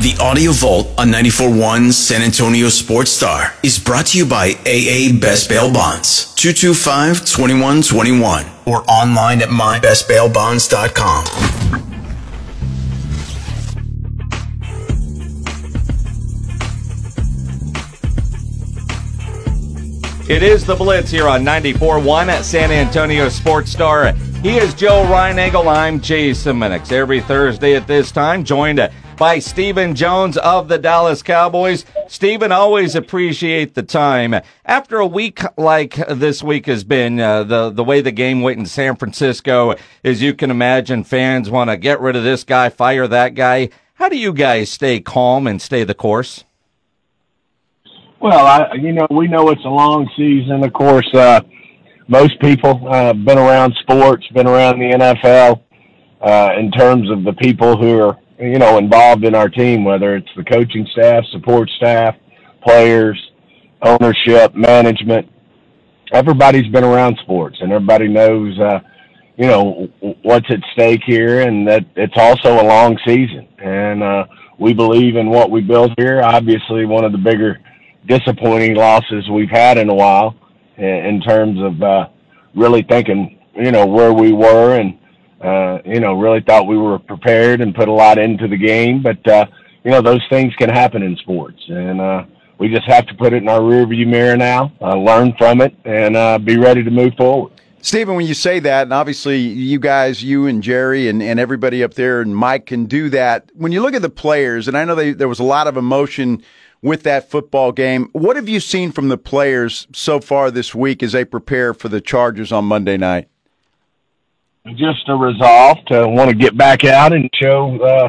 The Audio Vault on 94.1 San Antonio Sports Star is brought to you by AA Best Bail Bonds, 225-2121, or online at mybestbailbonds.com. It is the Blitz here on 94.1 at San Antonio Sports Star. He is Joe Reinagle. I'm Jason Minix. Every Thursday at this time, joined by Stephen Jones of the Dallas Cowboys. Stephen, always appreciate the time. After a week like this week has been, uh, the, the way the game went in San Francisco, as you can imagine, fans want to get rid of this guy, fire that guy. How do you guys stay calm and stay the course? Well, I, you know, we know it's a long season. Of course, uh, most people uh, been around sports, been around the NFL. Uh, in terms of the people who are, you know, involved in our team, whether it's the coaching staff, support staff, players, ownership, management, everybody's been around sports, and everybody knows, uh, you know, what's at stake here, and that it's also a long season. And uh, we believe in what we built here. Obviously, one of the bigger disappointing losses we've had in a while in terms of uh, really thinking, you know, where we were and, uh, you know, really thought we were prepared and put a lot into the game. But, uh, you know, those things can happen in sports. And uh, we just have to put it in our rearview mirror now, uh, learn from it, and uh, be ready to move forward. Stephen, when you say that, and obviously you guys, you and Jerry and, and everybody up there and Mike can do that. When you look at the players, and I know they, there was a lot of emotion – with that football game. What have you seen from the players so far this week as they prepare for the Chargers on Monday night? Just a resolve to want to get back out and show, uh,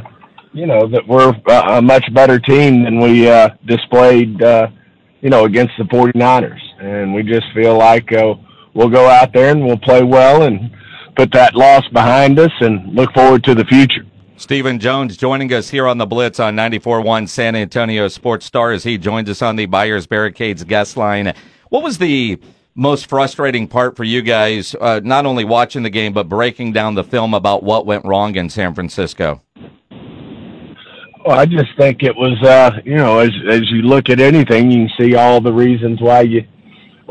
you know, that we're a much better team than we uh, displayed, uh, you know, against the 49ers. And we just feel like uh, we'll go out there and we'll play well and put that loss behind us and look forward to the future. Stephen Jones joining us here on the Blitz on 94.1 San Antonio Sports Star as he joins us on the Buyers Barricades guest line. What was the most frustrating part for you guys, uh, not only watching the game, but breaking down the film about what went wrong in San Francisco? Well, I just think it was, uh, you know, as as you look at anything, you can see all the reasons why you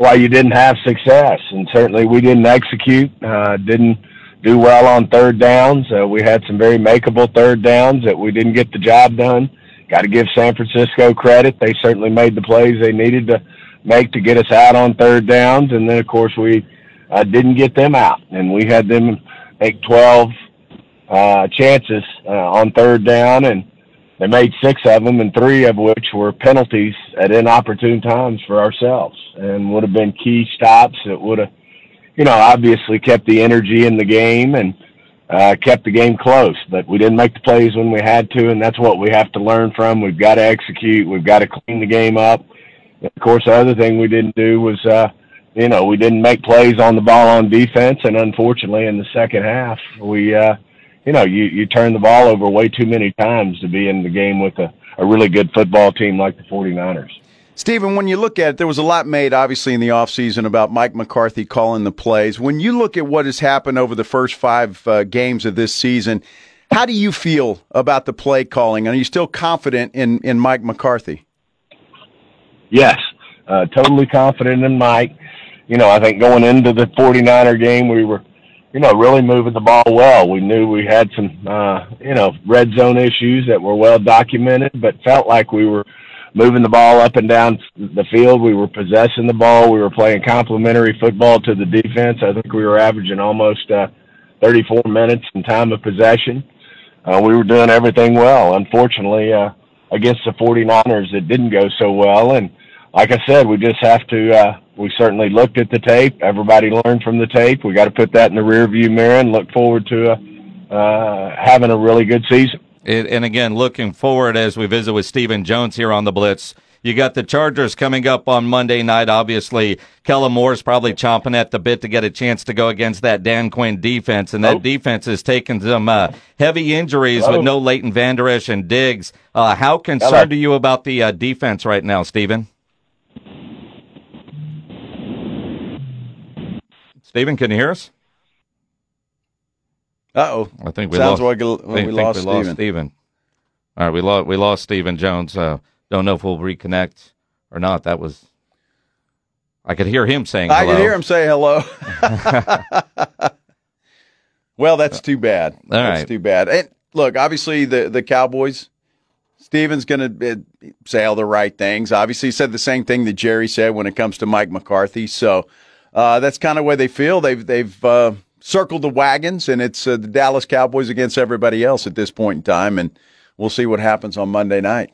why you didn't have success, and certainly we didn't execute, uh, didn't do well on third downs. Uh, we had some very makeable third downs that we didn't get the job done. Got to give San Francisco credit. They certainly made the plays they needed to make to get us out on third downs. And then, of course, we uh, didn't get them out. And we had them make 12 uh, chances uh, on third down. And they made six of them, and three of which were penalties at inopportune times for ourselves and would have been key stops that would have you know, obviously kept the energy in the game and uh, kept the game close. But we didn't make the plays when we had to, and that's what we have to learn from. We've got to execute. We've got to clean the game up. And of course, the other thing we didn't do was, uh, you know, we didn't make plays on the ball on defense, and unfortunately, in the second half, we, uh, you know, you you turn the ball over way too many times to be in the game with a, a really good football team like the 49ers. Stephen, when you look at it, there was a lot made, obviously, in the offseason about Mike McCarthy calling the plays. When you look at what has happened over the first five uh, games of this season, how do you feel about the play calling? Are you still confident in, in Mike McCarthy? Yes, uh, totally confident in Mike. You know, I think going into the 49er game, we were, you know, really moving the ball well. We knew we had some, uh, you know, red zone issues that were well documented, but felt like we were – moving the ball up and down the field. We were possessing the ball. We were playing complementary football to the defense. I think we were averaging almost uh, 34 minutes in time of possession. Uh, we were doing everything well. Unfortunately, uh, against the 49ers, it didn't go so well. And like I said, we just have to, uh, we certainly looked at the tape. Everybody learned from the tape. We got to put that in the rear view mirror and look forward to uh, uh, having a really good season. It, and again, looking forward as we visit with Stephen Jones here on the Blitz. You got the Chargers coming up on Monday night. Obviously, Kellen Moore's probably chomping at the bit to get a chance to go against that Dan Quinn defense, and that Oh. defense has taken some uh, heavy injuries with no Leighton Vander Esch and Diggs. Uh, how concerned are you about the uh, defense right now, Stephen? Stephen, can you hear us? Uh oh. I think we Sounds lost. like I we think lost we lost Stephen. All right, we lost we lost Stephen Jones. Uh, don't know if we'll reconnect or not. That was I could hear him saying Hello. I could hear him say hello. well, that's too bad. that's right. too bad. And look, obviously the the Cowboys. Stephen's going to say all the right things. Obviously, he said the same thing that Jerry said when it comes to Mike McCarthy. So uh, that's kind of where they feel. They've they've uh, circled the wagons, and it's uh, the Dallas Cowboys against everybody else at this point in time. And we'll see what happens on Monday night.